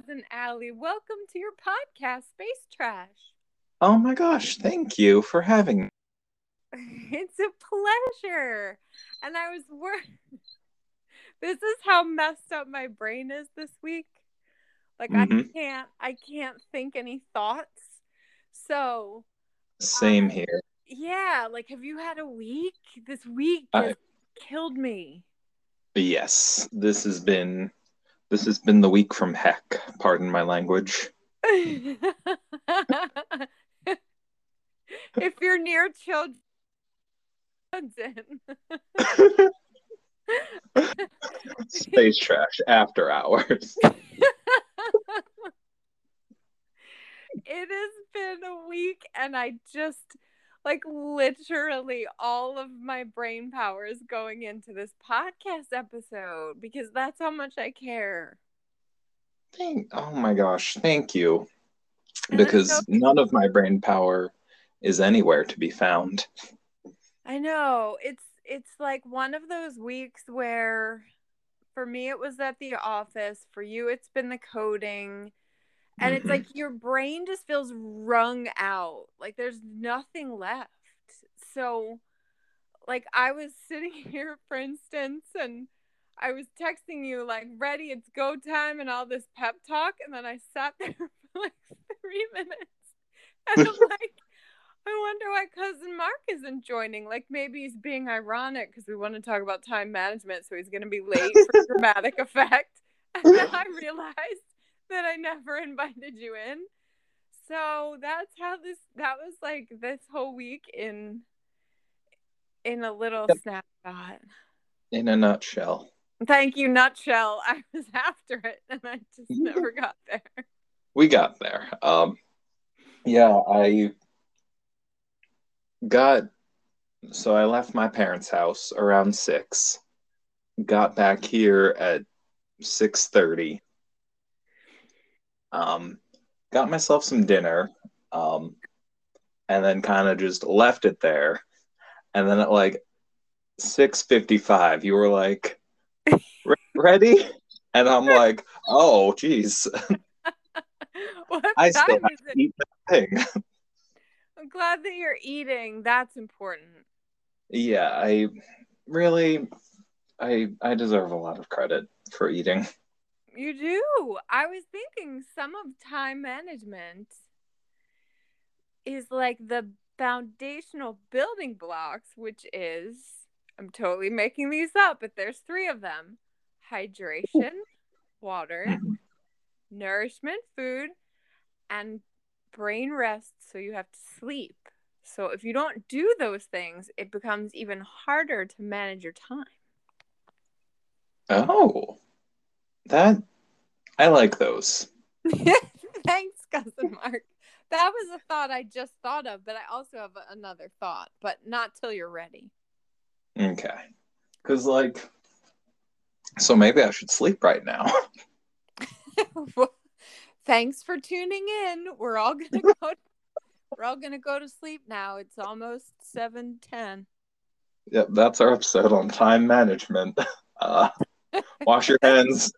cousin Allie. Welcome to your podcast, Space Trash. Oh my gosh, thank you for having me. It's a pleasure. And I was wor- This is how messed up my brain is this week. Like I Mhm. can't I can't think any thoughts. So, Same Uh, here. yeah, like have you had a week? This week I- killed me. Yes, this has been this has been the week from heck, pardon my language. if you're near children Space trash after hours. it has been a week and I just like literally all of my brain power is going into this podcast episode because that's how much I care. Thank, oh my gosh, thank you. And Because so- none of my brain power is anywhere to be found. I know. It's it's like one of those weeks where for me it was at the office, for you it's been the coding. And it's like mm-hmm. your brain just feels wrung out. Like there's nothing left. So like I was sitting here for instance and I was texting you like ready it's go time and all this pep talk and then I sat there for like 3 minutes and I'm like I wonder why cousin Mark isn't joining. Like maybe he's being ironic because we want to talk about time management, so he's going to be late for dramatic effect. And then I realized that I never invited you in. So that's how this. That was like this whole week in in a little Yep. snapshot. In a nutshell. Thank you, nutshell. I was after it, and I just never got there. We got there. Um yeah, I got so I left my parents' house around six. Got back here at six thirty. Um, got myself some dinner. Um, and then kind of just left it there. And then at like six fifty five, you were like, "Re- "Ready?" And I'm like, "Oh, geez, What I still have is to eat that thing." I'm glad that you're eating. That's important. Yeah, I really I I deserve a lot of credit for eating. You do. I was thinking some of time management is like the foundational building blocks, which is, I'm totally making these up, but there's three of them hydration, water, mm-hmm. nourishment, food, and brain rest. So you have to sleep. So if you don't do those things, it becomes even harder to manage your time. Oh. That I like those. Thanks, cousin Mark. That was a thought I just thought of, but I also have another thought, but not till you're ready. Okay. Cuz like so maybe I should sleep right now. Thanks for tuning in. We're all gonna go. we're all gonna go to sleep now. It's almost seven ten. Yep, that's our episode on time management. Uh wash your hands.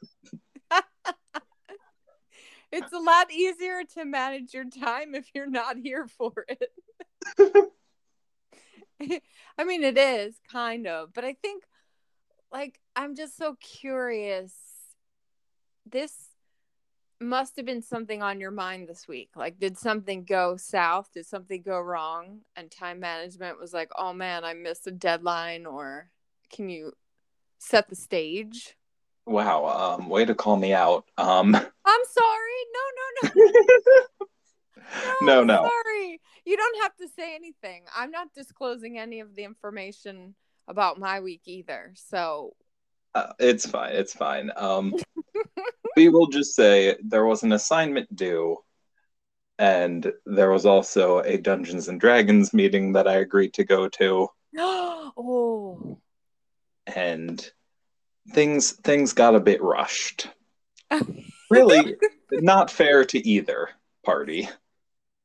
It's a lot easier to manage your time if you're not here for it. I mean, it is kind of, but I think like I'm just so curious. This must have been something on your mind this week. Like, did something go south? Did something go wrong? And time management was like, oh man, I missed a deadline, or can you set the stage? Wow, um way to call me out. Um I'm sorry. No, no, no. No, I'm no. Sorry. You don't have to say anything. I'm not disclosing any of the information about my week either. So, Uh, it's fine. It's fine. Um, we will just say there was an assignment due, and there was also a Dungeons and Dragons meeting that I agreed to go to, oh. and things things got a bit rushed. Really, not fair to either party.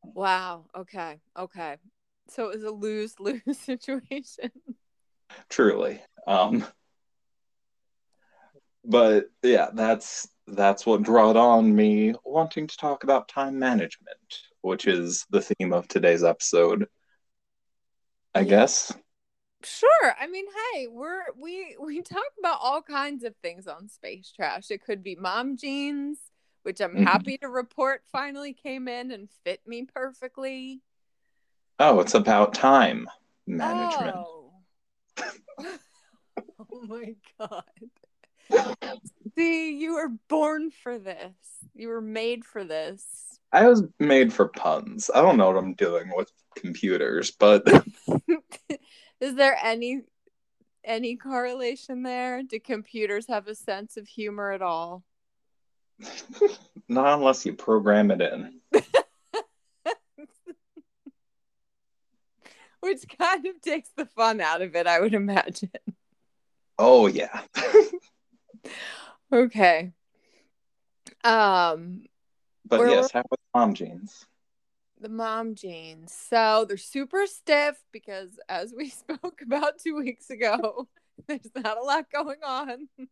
wow. Okay. Okay. So it was a lose lose situation. Truly. Um, but yeah, that's that's what brought on me wanting to talk about time management, which is the theme of today's episode. I Yeah. guess. Sure. I mean, hey, we're we we talk about all kinds of things on Space Trash. It could be mom jeans, which I'm Mhm. happy to report finally came in and fit me perfectly. Oh, it's about time management. Oh. oh my god. See, you were born for this. You were made for this. I was made for puns. I don't know what I'm doing with computers, but Is there any any correlation there? Do computers have a sense of humor at all? not unless you program it in. Which kind of takes the fun out of it, I would imagine. Oh yeah. Okay. Um, but yes, how about mom jeans? The mom jeans. So they're super stiff because, as we spoke about two weeks ago, there's not a lot going on.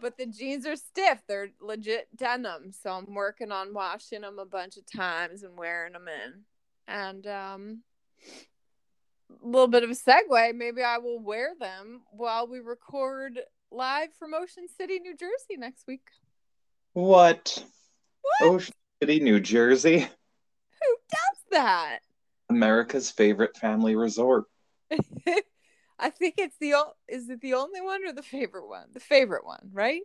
But the jeans are stiff. They're legit denim. So I'm working on washing them a bunch of times and wearing them in. And um, a little bit of a segue. Maybe I will wear them while we record live from Ocean City, New Jersey next week. What? What? Ocean City, New Jersey, that? America's favorite family resort. I think it's the o- is it the only one or the favorite one? The favorite one, right?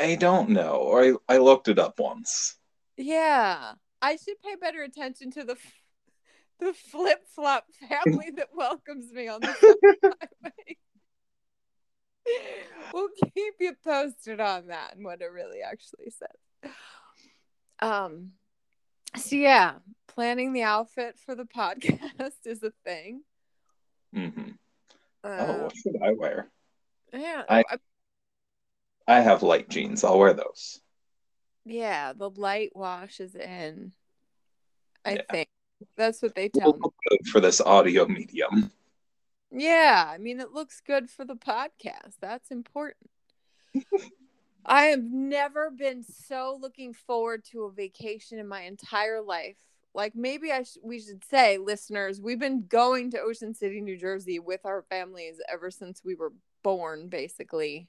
I don't know. I I looked it up once. Yeah. I should pay better attention to the f- the flip flop family that welcomes me on the highway. we'll keep you posted on that and what it really actually says. Um so yeah, planning the outfit for the podcast is a thing. hmm oh, Uh, what should I wear? yeah, I- I- I have light jeans. I'll wear those. Yeah, the light wash is in. I Yeah. think that's what they tell me. Good for this audio medium. Yeah, I mean, it looks good for the podcast. That's important. I have never been so looking forward to a vacation in my entire life. Like maybe I sh- we should say, listeners, we've been going to Ocean City, New Jersey, with our families ever since we were born, basically.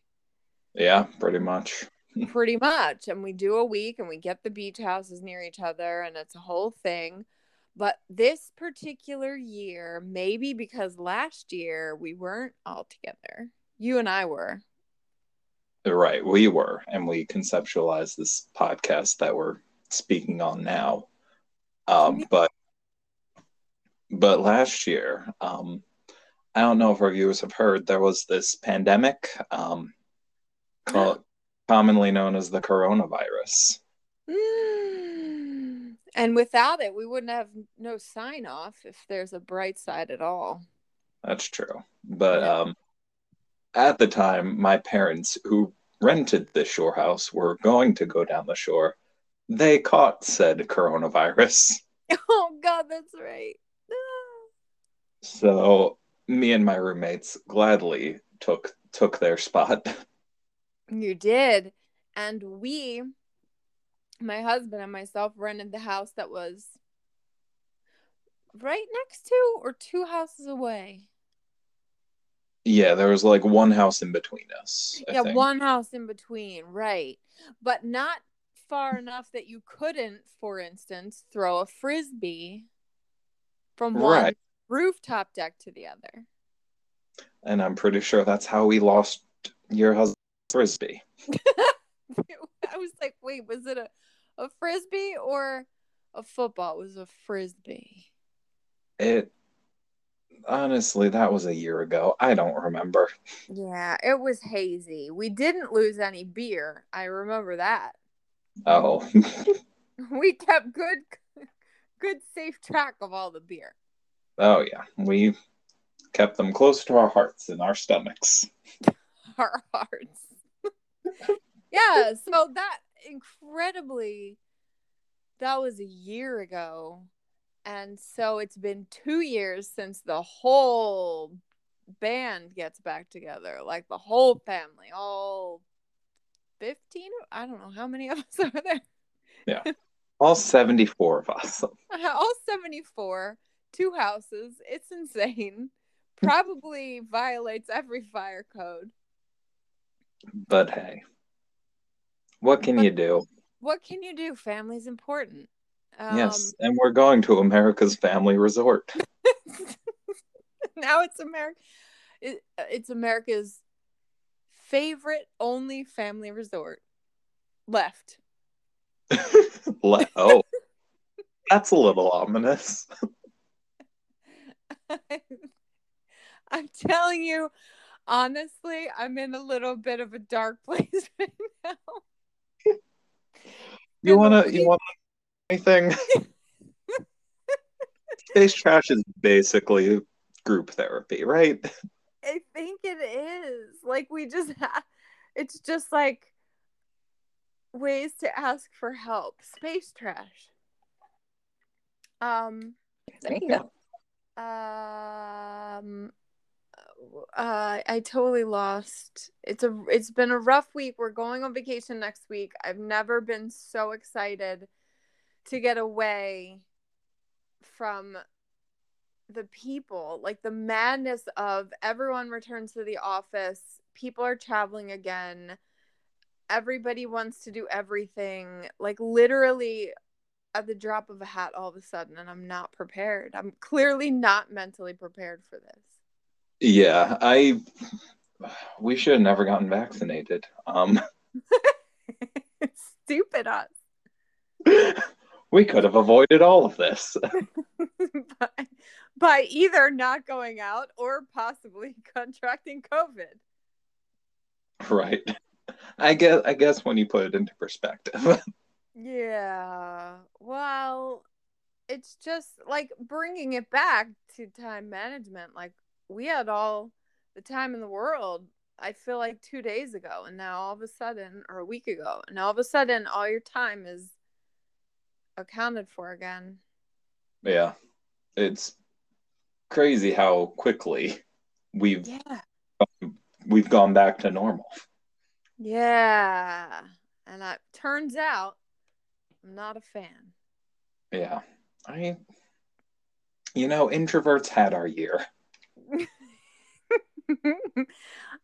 Yeah, pretty much. pretty much and we do a week and we get the beach houses near each other and it's a whole thing but this particular year maybe because last year we weren't all together you and i were Right, we were, and we conceptualized this podcast that we're speaking on now. Um, but but last year, um, I don't know if our viewers have heard, there was this pandemic, um, called, commonly known as the coronavirus. and without it we wouldn't have no sign off if there's a bright side at all That's true. But Yeah. um, at the time, my parents, who rented the shore house, were going to go down the shore. They caught said coronavirus. oh god that's right So me and my roommates gladly took took their spot. You did. And we, my husband and myself, rented the house that was right next to or two houses away. Yeah, there was like one house in between us. I yeah, think. one house in between, right. But not far enough that you couldn't, for instance, throw a frisbee from one Right. rooftop deck to the other. And I'm pretty sure that's how we lost your husband frisbee. I was like, wait, was it a, a frisbee or a football? It was a frisbee. It honestly, that was a year ago. I don't remember. Yeah, it was hazy. We didn't lose any beer. I remember that. Oh, We kept good good safe track of all the beer. oh yeah. We kept them close to our hearts and our stomachs. Our hearts. yeah, so that incredibly that was a year ago. And so it's been 2 years since the whole band gets back together, like the whole family, all 15? I don't know how many of us are there. Yeah. All 74 of us. All 74, two houses. It's insane. Probably violates every fire code. But hey, what can But- you do? What can you do? Family's important. Um, yes, and we're going to America's Family Resort. now it's America. It, it's America's favorite only family resort left. Le- oh, that's a little ominous. I'm telling you, honestly, I'm in a little bit of a dark place right now. You wanna you want anything? Space trash is basically group therapy, right? I think it is. Like we just ha- it's just like ways to ask for help. Space trash. Um There you go. um uh I totally lost. It's a it's been a rough week. We're going on vacation next week. I've never been so excited to get away from the people, like the madness of everyone returns to the office, people are traveling again. Everybody wants to do everything, like literally at the drop of a hat all of a sudden and I'm not prepared. I'm clearly not mentally prepared for this. Yeah, I we should have never gotten vaccinated. Um Stupid us. we could have avoided all of this. by, by either not going out or possibly contracting COVID. Right. I guess I guess when you put it into perspective. Yeah. Well, it's just like bringing it back to time management. Like we had all the time in the world. I feel like 2 days ago and now all of a sudden or a week ago and all of a sudden all your time is accounted for again. yeah. It's crazy how quickly we've Yeah. we've gone back to normal. Yeah. And that turns out I'm not a fan. Yeah. I you know, introverts had our year.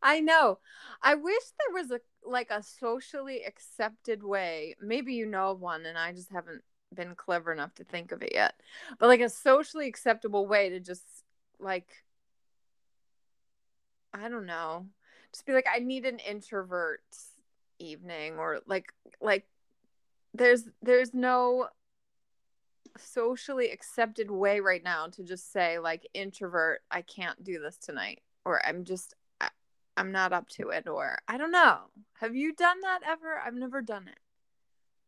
I know. I wish there was a like a socially accepted way. Maybe you know of one and I just haven't been clever enough to think of it yet. But like a socially acceptable way to just like I don't know. Just be like I need an introvert evening or like like there's there's no socially accepted way right now to just say like introvert i can't do this tonight or i'm just I, i'm not up to it or i don't know have you done that ever i've never done it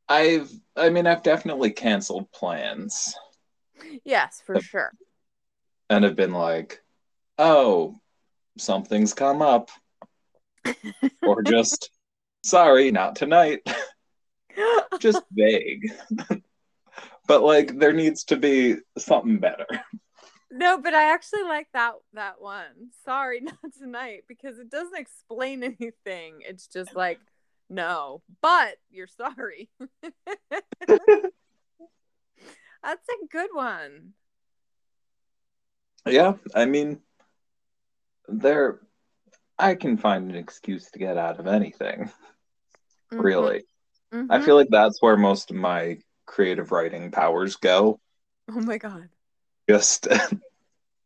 I've I mean I've definitely canceled plans yes for sure and have been like, "Oh, something's come up." or just sorry, not tonight. just vague. but like there needs to be something better. no but i actually like that that one sorry not tonight because it doesn't explain anything it's just like no but you're sorry that's a good one Yeah, I mean there I can find an excuse to get out of anything, really. Mhm. I feel like that's where most of my creative writing powers go. oh my god Just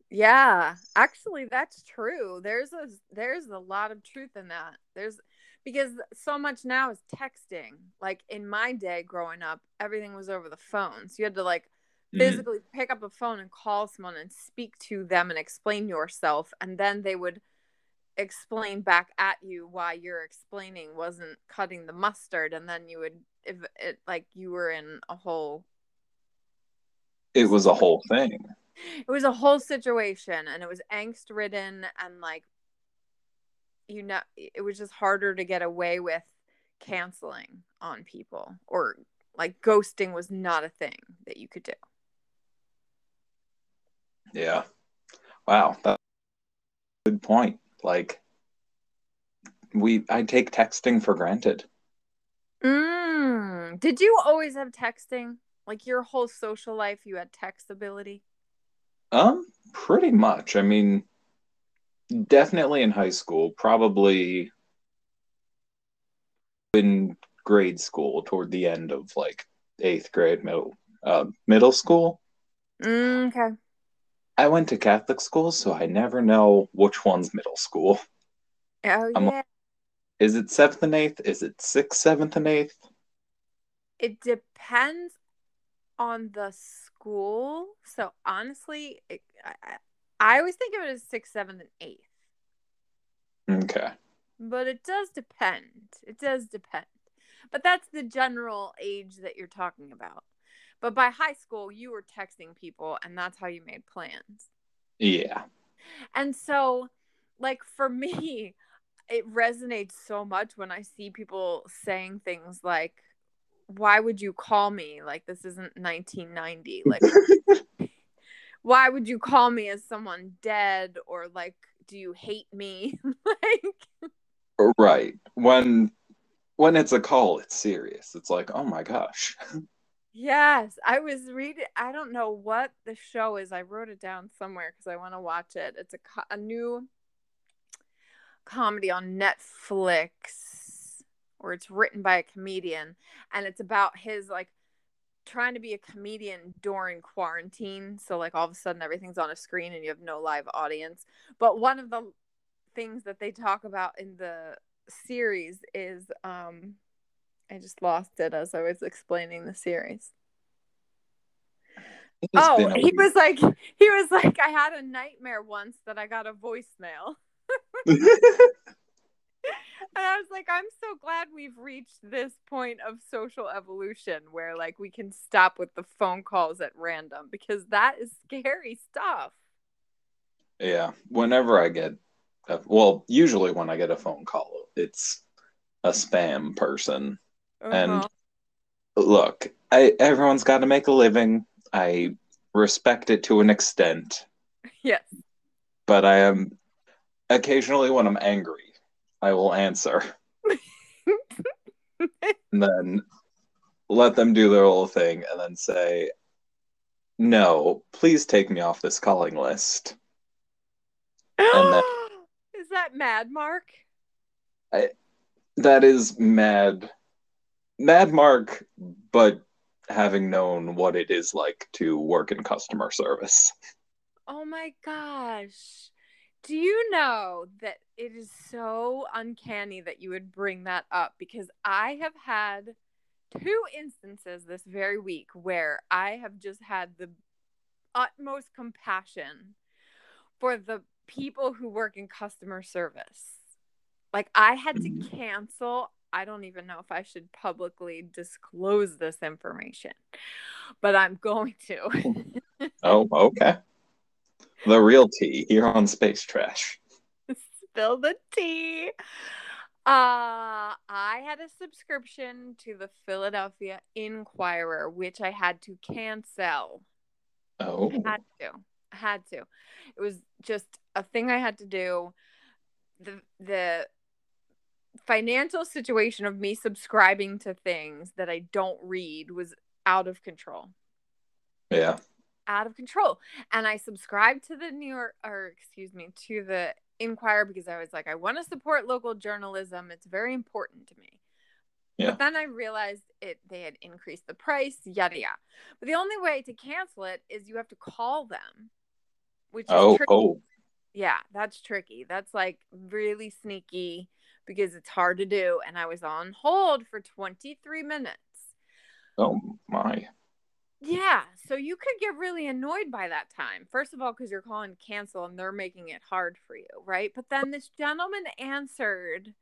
Yeah, actually that's true. There's a there's a lot of truth in that. There's because so much now is texting. Like in my day growing up, everything was over the phone. So you had to like Mm. physically pick up a phone and call someone and speak to them and explain yourself and then they would explain back at you why your explaining wasn't cutting the mustard and then you would if it like you were in a whole it was a whole thing. it was a whole situation and it was angst ridden and like you know it was just harder to get away with canceling on people or like ghosting was not a thing that you could do Yeah. Wow, that's a good point. Like we I take texting for granted. Mm. Did you always have texting? Like your whole social life, you had text ability? Um, pretty much. I mean, definitely in high school, probably in grade school toward the end of like eighth grade, middle uh, middle school. Mm, okay. I went to Catholic school, so I never know which one's middle school. Oh I'm- yeah. Is it seventh and eighth? Is it sixth, seventh, and eighth? It depends on the school. So honestly, it, I, I- always think of it as sixth, seventh, and eighth. Okay. But it does depend. It does depend. But that's the general age that you're talking about. But by high school, you were texting people, and that's how you made plans. Yeah. And so, like, for me, it resonates so much when I see people saying things like, why would you call me? Like, this isn't 1990. Like, why would you call me as someone dead? Or, like, do you hate me? like, Right. When when it's a call, it's serious. It's like, oh my gosh. Yes, I was reading. I don't know what the show is. I wrote it down somewhere because I want to watch it. It's a co- a new comedy on Netflix, or it's written by a comedian, and it's about his like trying to be a comedian during quarantine. So like all of a sudden everything's on a screen and you have no live audience. But one of the things that they talk about in the series is um I just lost it as I was explaining the series. Oh, he week. was like, he was like, I had a nightmare once that I got a voicemail. And I was like, I'm so glad we've reached this point of social evolution where like we can stop with the phone calls at random because that is scary stuff. yeah. Whenever I get, a, well, usually when I get a phone call, it's a spam person. And Uh-huh. look, I everyone's got to make a living. I respect it to an extent, yes. but I am occasionally when I'm angry, I will answer and then let them do their little thing and then say, "No, please take me off this calling list." Then- is that Mad Mark? That is mad, mad Mark, but having known what it is like to work in customer service. Oh my gosh. Do you know that it is so uncanny that you would bring that up? Because I have had two instances this very week where I have just had the utmost compassion for the people who work in customer service. Like, I had to Mhm. cancel. I don't even know if I should publicly disclose this information, but I'm going to. Oh, okay. The real tea here on Space Trash. spill the tea. Uh, I had a subscription to the Philadelphia Inquirer, which I had to cancel. Oh, I Had to. Had to. It was just a thing I had to do. The the financial situation of me subscribing to things that I don't read was out of control. yeah. Out of control. And I subscribed to the New York, or excuse me, to the Inquirer because I was like, I want to support local journalism. It's very important to me. Yeah. But then I realized it they had increased the price, yada yada. But the only way to cancel it is you have to call them, which is Oh, tricky. oh, Yeah, that's tricky. That's like really sneaky because it's hard to do. And I was on hold for 23 minutes. oh my. Yeah, so you could get really annoyed by that time. First of all, because you're calling cancel and they're making it hard for you, right? But then this gentleman answered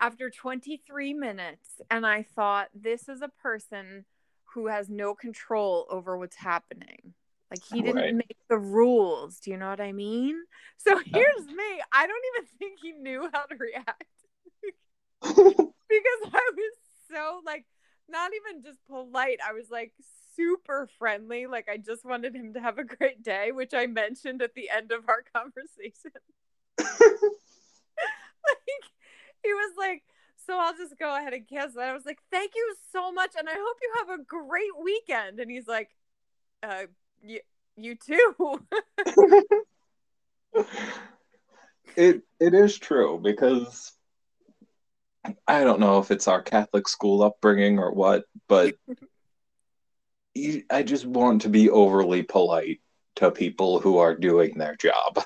after 23 minutes, and I thought, this is a person who has no control over what's happening. Like he didn't Right. make the rules. Do you know what I mean? So here's me. I don't even think he knew how to react because I was so like not even just polite. I was like super friendly. Like I just wanted him to have a great day, which I mentioned at the end of our conversation. like he was like, So I'll just go ahead and cancel. And I was like, thank you so much. And I hope you have a great weekend. And he's like, uh, you, you too. it it is true because I don't know if it's our Catholic school upbringing or what, but you, I just want to be overly polite to people who are doing their job.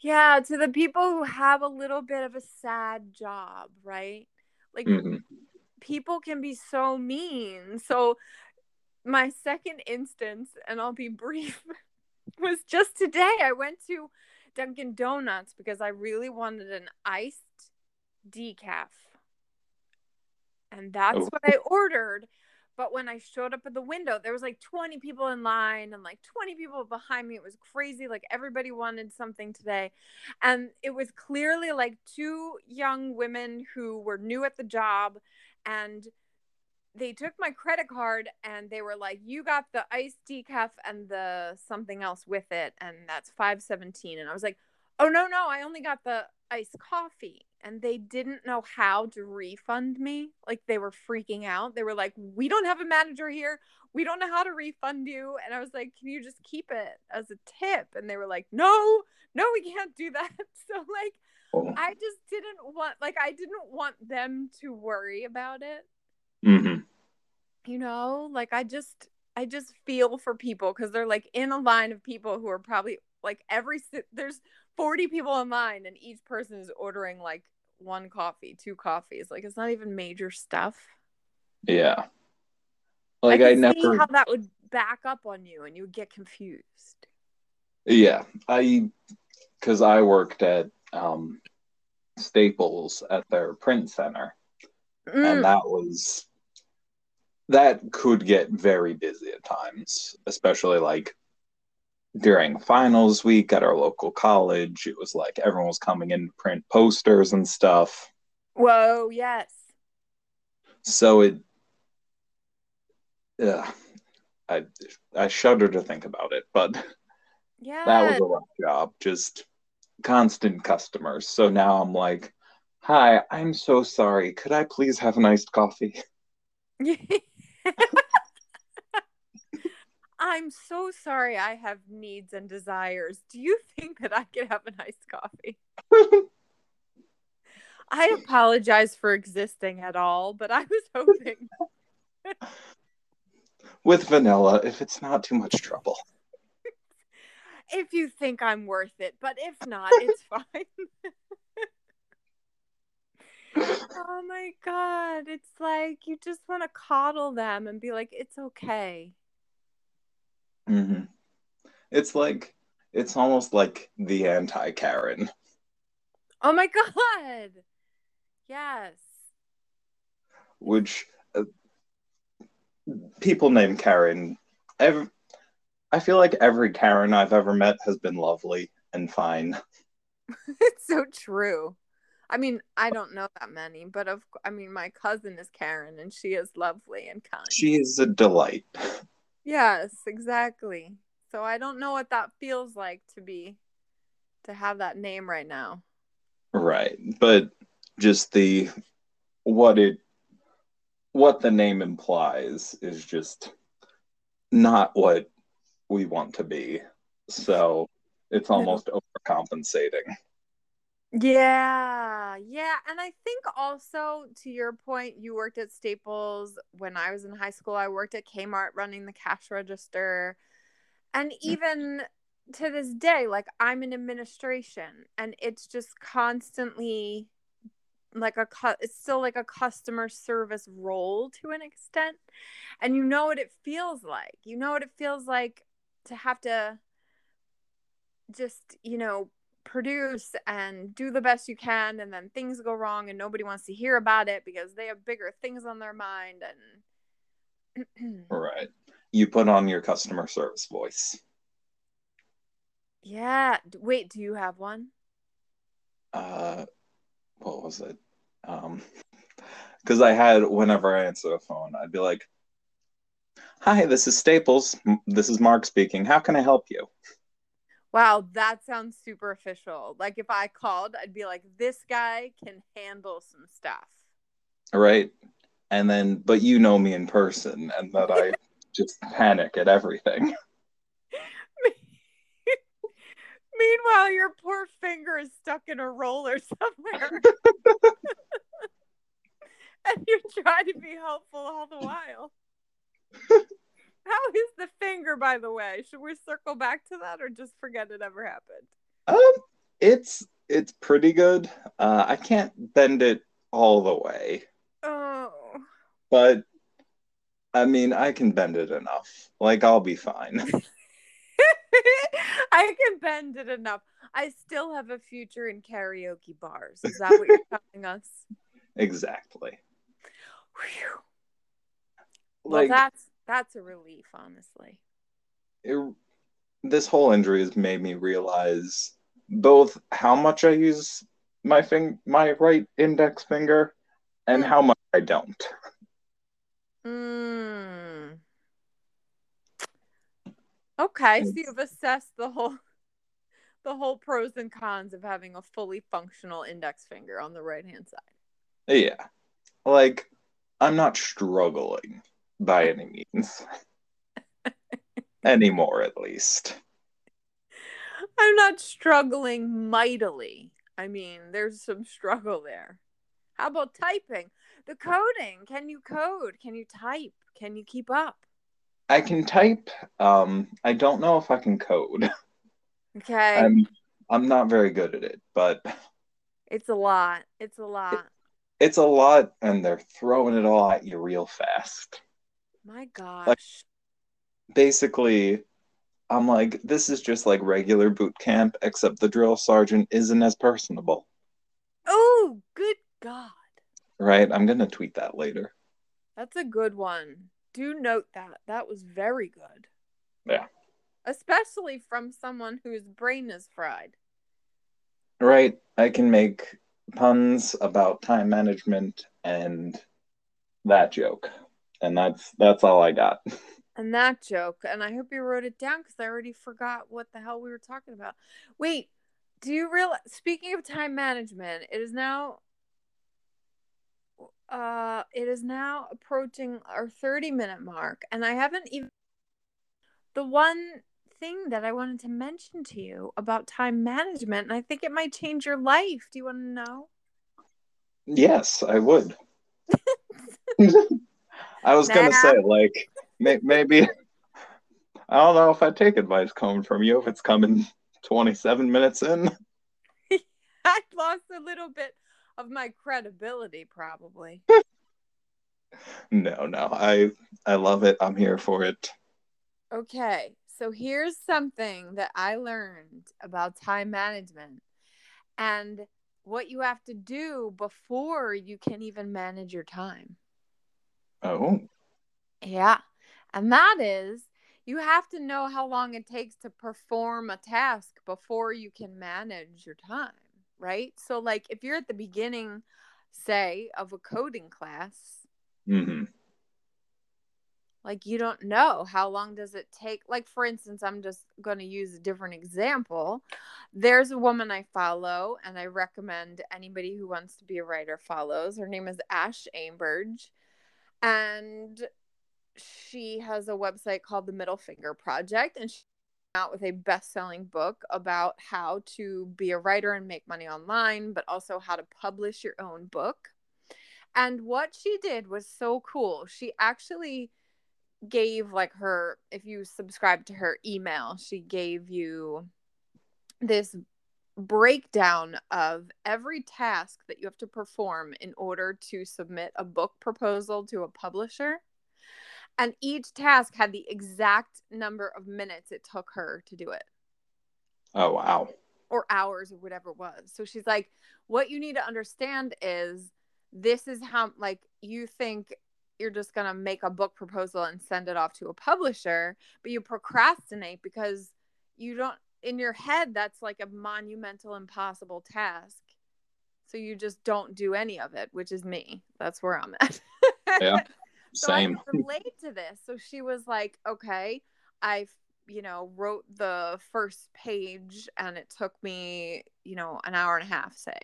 Yeah, to the people who have a little bit of a sad job, right? Like hmm people can be so mean. So my second instance, and I'll be brief, was just today. I went to Dunkin' Donuts because I really wanted an iced decaf. And that's Oh. what I ordered. But when I showed up at the window, there was like 20 people in line and like 20 people behind me. It was crazy. Like everybody wanted something today. And it was clearly like two young women who were new at the job and they took my credit card and they were like, "You got the iced decaf and the something else with it, and that's five seventeen. And I was like, "Oh no, no, I only got the iced coffee." And they didn't know how to refund me. Like they were freaking out. They were like, "We don't have a manager here. We don't know how to refund you." And I was like, "Can you just keep it as a tip?" And they were like, "No, no, we can't do that." So like, Oh. I just didn't want like I didn't want them to worry about it Mm-hmm. you know like i just i just feel for people because they're like in a line of people who are probably like every there's 40 people in line and each person is ordering like one coffee two coffees. Like it's not even major stuff. Yeah. Like I, see never how that would back up on you and you would get confused. Yeah, I because I worked at um, Staples at their print center, Mm, and that was that could get very busy at times, especially like during finals week at our local college. It was like everyone was coming in to print posters and stuff, whoa yes so it. Yeah, I I shudder to think about it, but yeah that was a rough job. Just constant customers. So now I'm like, hi, I'm so sorry. Could I please have an iced coffee? I'm so sorry I have needs and desires. Do you think that I could have an iced coffee? I apologize for existing at all, but I was hoping. With vanilla, if it's not too much trouble. if you think I'm worth it, but if not, it's fine. oh my god, it's like you just want to coddle them and be like, it's okay. Hmm It's like, it's almost like the anti Karen. Oh my god. Yes. which uh, people named Karen. Ev- I feel like every Karen I've ever met has been lovely and fine. it's so true. I mean, I don't know that many, but of I mean, my cousin is Karen and she is lovely and kind. She is a delight. Yes, exactly. So I don't know what that feels like to be to have that name right now. Right. But just the what it what the name implies is just not what we want to be. So it's almost overcompensating. Yeah, Uh, yeah. And I think also to your point, you worked at Staples. When I was in high school, I worked at Kmart running the cash register. And mm-hmm. even to this day, like I'm in administration and it's just constantly like a cu- it's still like a customer service role to an extent. And you know what it feels like. You know what it feels like to have to just, you know, produce and do the best you can and then things go wrong and nobody wants to hear about it because they have bigger things on their mind and Right. You put on your customer service voice. yeah. Wait do you have one? Uh what was it? Um because i had whenever i answer the phone i'd be like hi this is staples. This is mark speaking. How can i help you wow that sounds super official like if i called i'd be like this guy can handle some stuff right? And then, but you know me in person, and that I just panic at everything. Meanwhile, your poor finger is stuck in a roller somewhere. and you're trying to be helpful all the while. How is the finger, by the way? Should we circle back to that or just forget it ever happened? Um, it's it's pretty good. Uh, I can't bend it all the way. Oh. But I mean, I can bend it enough. Like I'll be fine. I can bend it enough. I still have a future in karaoke bars. Is that what you're telling us? Exactly. Whew. Well, like, that's that's a relief, honestly. It, this whole injury has made me realize both how much I use my fing- my right index finger and mm. how much I don't. Mm. Okay, so you've assessed the whole the whole pros and cons of having a fully functional index finger on the right hand side. Yeah. Like I'm not struggling by any means. Anymore at least. I'm not struggling mightily. I mean, there's some struggle there. How about typing? The coding. Can you code? Can you type? Can you keep up? I can type. Um, I don't know if I can code. Okay. I'm I'm not very good at it, but it's a lot. It's a lot. It, it's a lot, and they're throwing it all at you real fast. My gosh. Like, basically, I'm like, this is just like regular boot camp, except the drill sergeant isn't as personable. Oh, good God. Right? I'm going to tweet that later. That's a good one. Do note that. That was very good. Yeah. Especially from someone whose brain is fried. Right. I can make puns about time management and that joke. And that's that's all I got. and that joke. And I hope you wrote it down because I already forgot what the hell we were talking about. Wait, do you realize? Speaking of time management, it is now. Uh, it is now approaching our 30 minute mark, and I haven't even. The one thing that I wanted to mention to you about time management, and I think it might change your life. Do you want to know? Yes, I would. I was gonna say, like, may- maybe I don't know if I take advice coming from you if it's coming 27 minutes in. I lost a little bit of my credibility, probably. no, no, I I love it. I'm here for it. Okay, so here's something that I learned about time management and what you have to do before you can even manage your time. Oh. Yeah. And that is you have to know how long it takes to perform a task before you can manage your time, right? So, like, if you're at the beginning, say, of a coding class, mm-hmm. like, you don't know how long does it take. Like, for instance, I'm just going to use a different example. There's a woman I follow, and I recommend anybody who wants to be a writer follows. Her name is Ash Ambirge and she has a website called the Middle Finger Project, and she's out with a best-selling book about how to be a writer and make money online, but also how to publish your own book. And what she did was so cool. She actually gave like her if you subscribe to her email, she gave you this breakdown of every task that you have to perform in order to submit a book proposal to a publisher. And each task had the exact number of minutes it took her to do it. Oh, wow. Or hours or whatever it was. So she's like, what you need to understand is this is how, like, you think you're just going to make a book proposal and send it off to a publisher, but you procrastinate because you don't in your head that's like a monumental impossible task. So you just don't do any of it which is me. That's where i'm at. Yeah same so I relate to this. So she was like okay i you know wrote the first page and it took me you know an hour and a half say.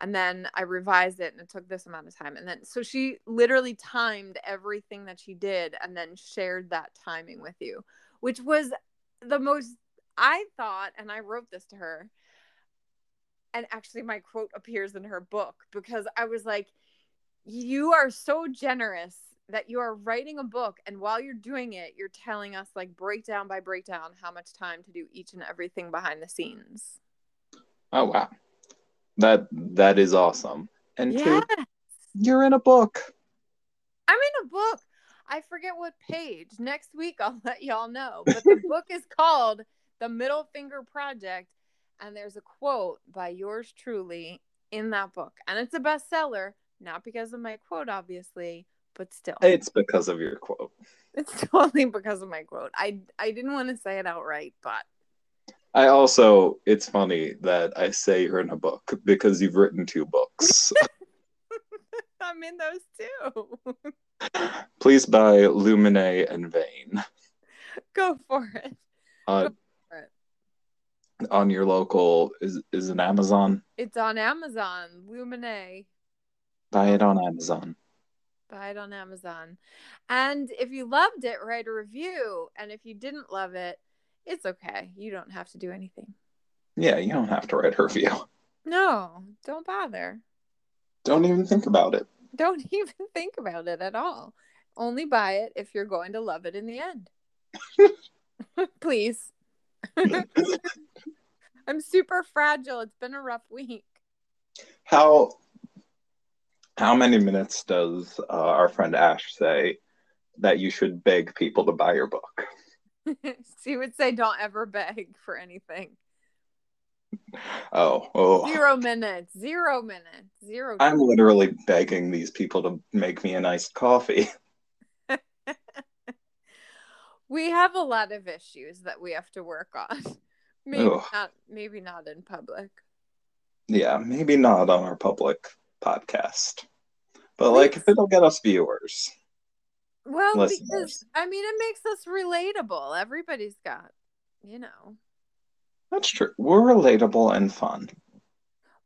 And then I revised it and it took this amount of time. And then so she literally timed everything that she did and then shared that timing with you, which was the most I thought, and I wrote this to her. And actually, my quote appears in her book because I was like, You are so generous that you are writing a book. And while you're doing it, you're telling us, like, breakdown by breakdown, how much time to do each and everything behind the scenes. Oh, wow. That that is awesome. And Yes. two, you're in a book. I'm in a book. I forget what page. Next week I'll let y'all know. But the book is called The Middle Finger Project. And there's a quote by yours truly in that book. And it's a bestseller, not because of my quote, obviously, but still. It's because of your quote. It's totally because of my quote. I I didn't want to say it outright, but I also, it's funny that I say you're in a book because you've written two books. I'm in those too. Please buy Lumine and Vein Go for it. uh, Go for it. On your local. Is is it Amazon? It's on Amazon, Lumine. Buy it on Amazon. Buy it on Amazon. And if you loved it, write a review. And if you didn't love it, it's okay. You don't have to do anything. Yeah, you don't have to write a review. No, don't bother. Don't even think about it. Don't even think about it at all. Only buy it if you're going to love it in the end. Please. I'm super fragile. It's been a rough week. How how many minutes does uh, our friend Ash say that you should beg people to buy your book? she would say, don't ever beg for anything. Oh, oh. Zero minutes. Zero minutes. Zero. I'm literally begging these people to make me an iced coffee. we have a lot of issues that we have to work on. Maybe Ugh. not. Maybe not in public. Yeah, maybe not on our public podcast. But like if it'll get us viewers. Well, Listeners. because I mean, it makes us relatable. Everybody's got, you know. That's true. We're relatable and fun.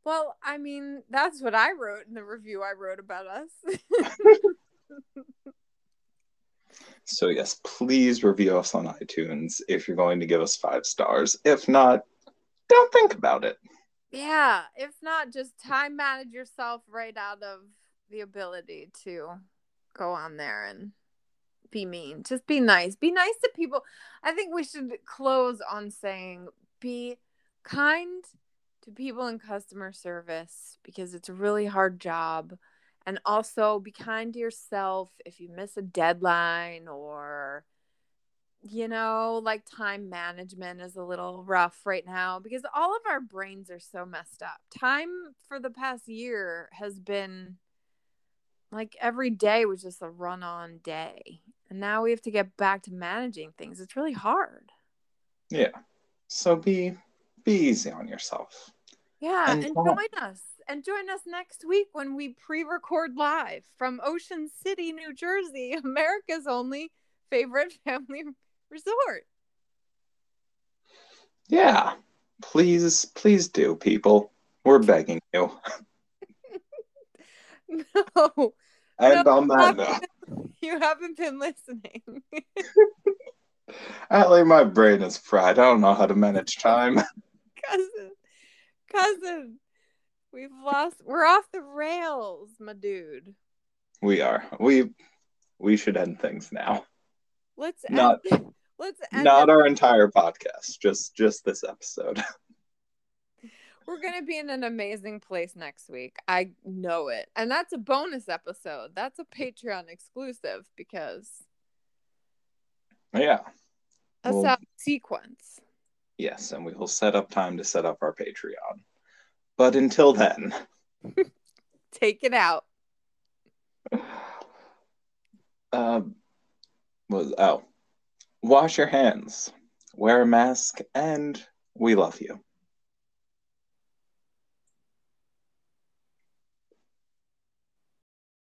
Well, I mean, that's what I wrote in the review I wrote about us. So yes, please review us on iTunes if you're going to give us five stars. If not, don't think about it. yeah. If not, just time manage yourself right out of the ability to go on there and be mean. Just be nice. Be nice to people. I think we should close on saying be kind to people in customer service because it's a really hard job. And also be kind to yourself if you miss a deadline or you know, like time management is a little rough right now because all of our brains are so messed up. Time for the past year has been like every day was just a run on day. And now we have to get back to managing things. It's really hard. Yeah. So be be easy on yourself. Yeah, And and join us. And join us next week when we pre-record live from Ocean City, New Jersey, America's only favorite family resort. Yeah. Please, please do, people. We're begging you. No, And No, on that note, you haven't been listening. Atlee, my brain is fried. I don't know how to manage time. cousin, cousin, we've lost. We're off the rails, my dude. We are. We we should end things now. Let's Not- end, let's end Not our entire podcast, just just this episode. We're gonna be in an amazing place next week. I know it, and that's a bonus episode. That's a Patreon exclusive because yeah. that's Well- a sequence. Yes, and we will set up time to set up our Patreon. But until then, Take it out. uh, was oh, wash your hands, wear a mask, and we love you.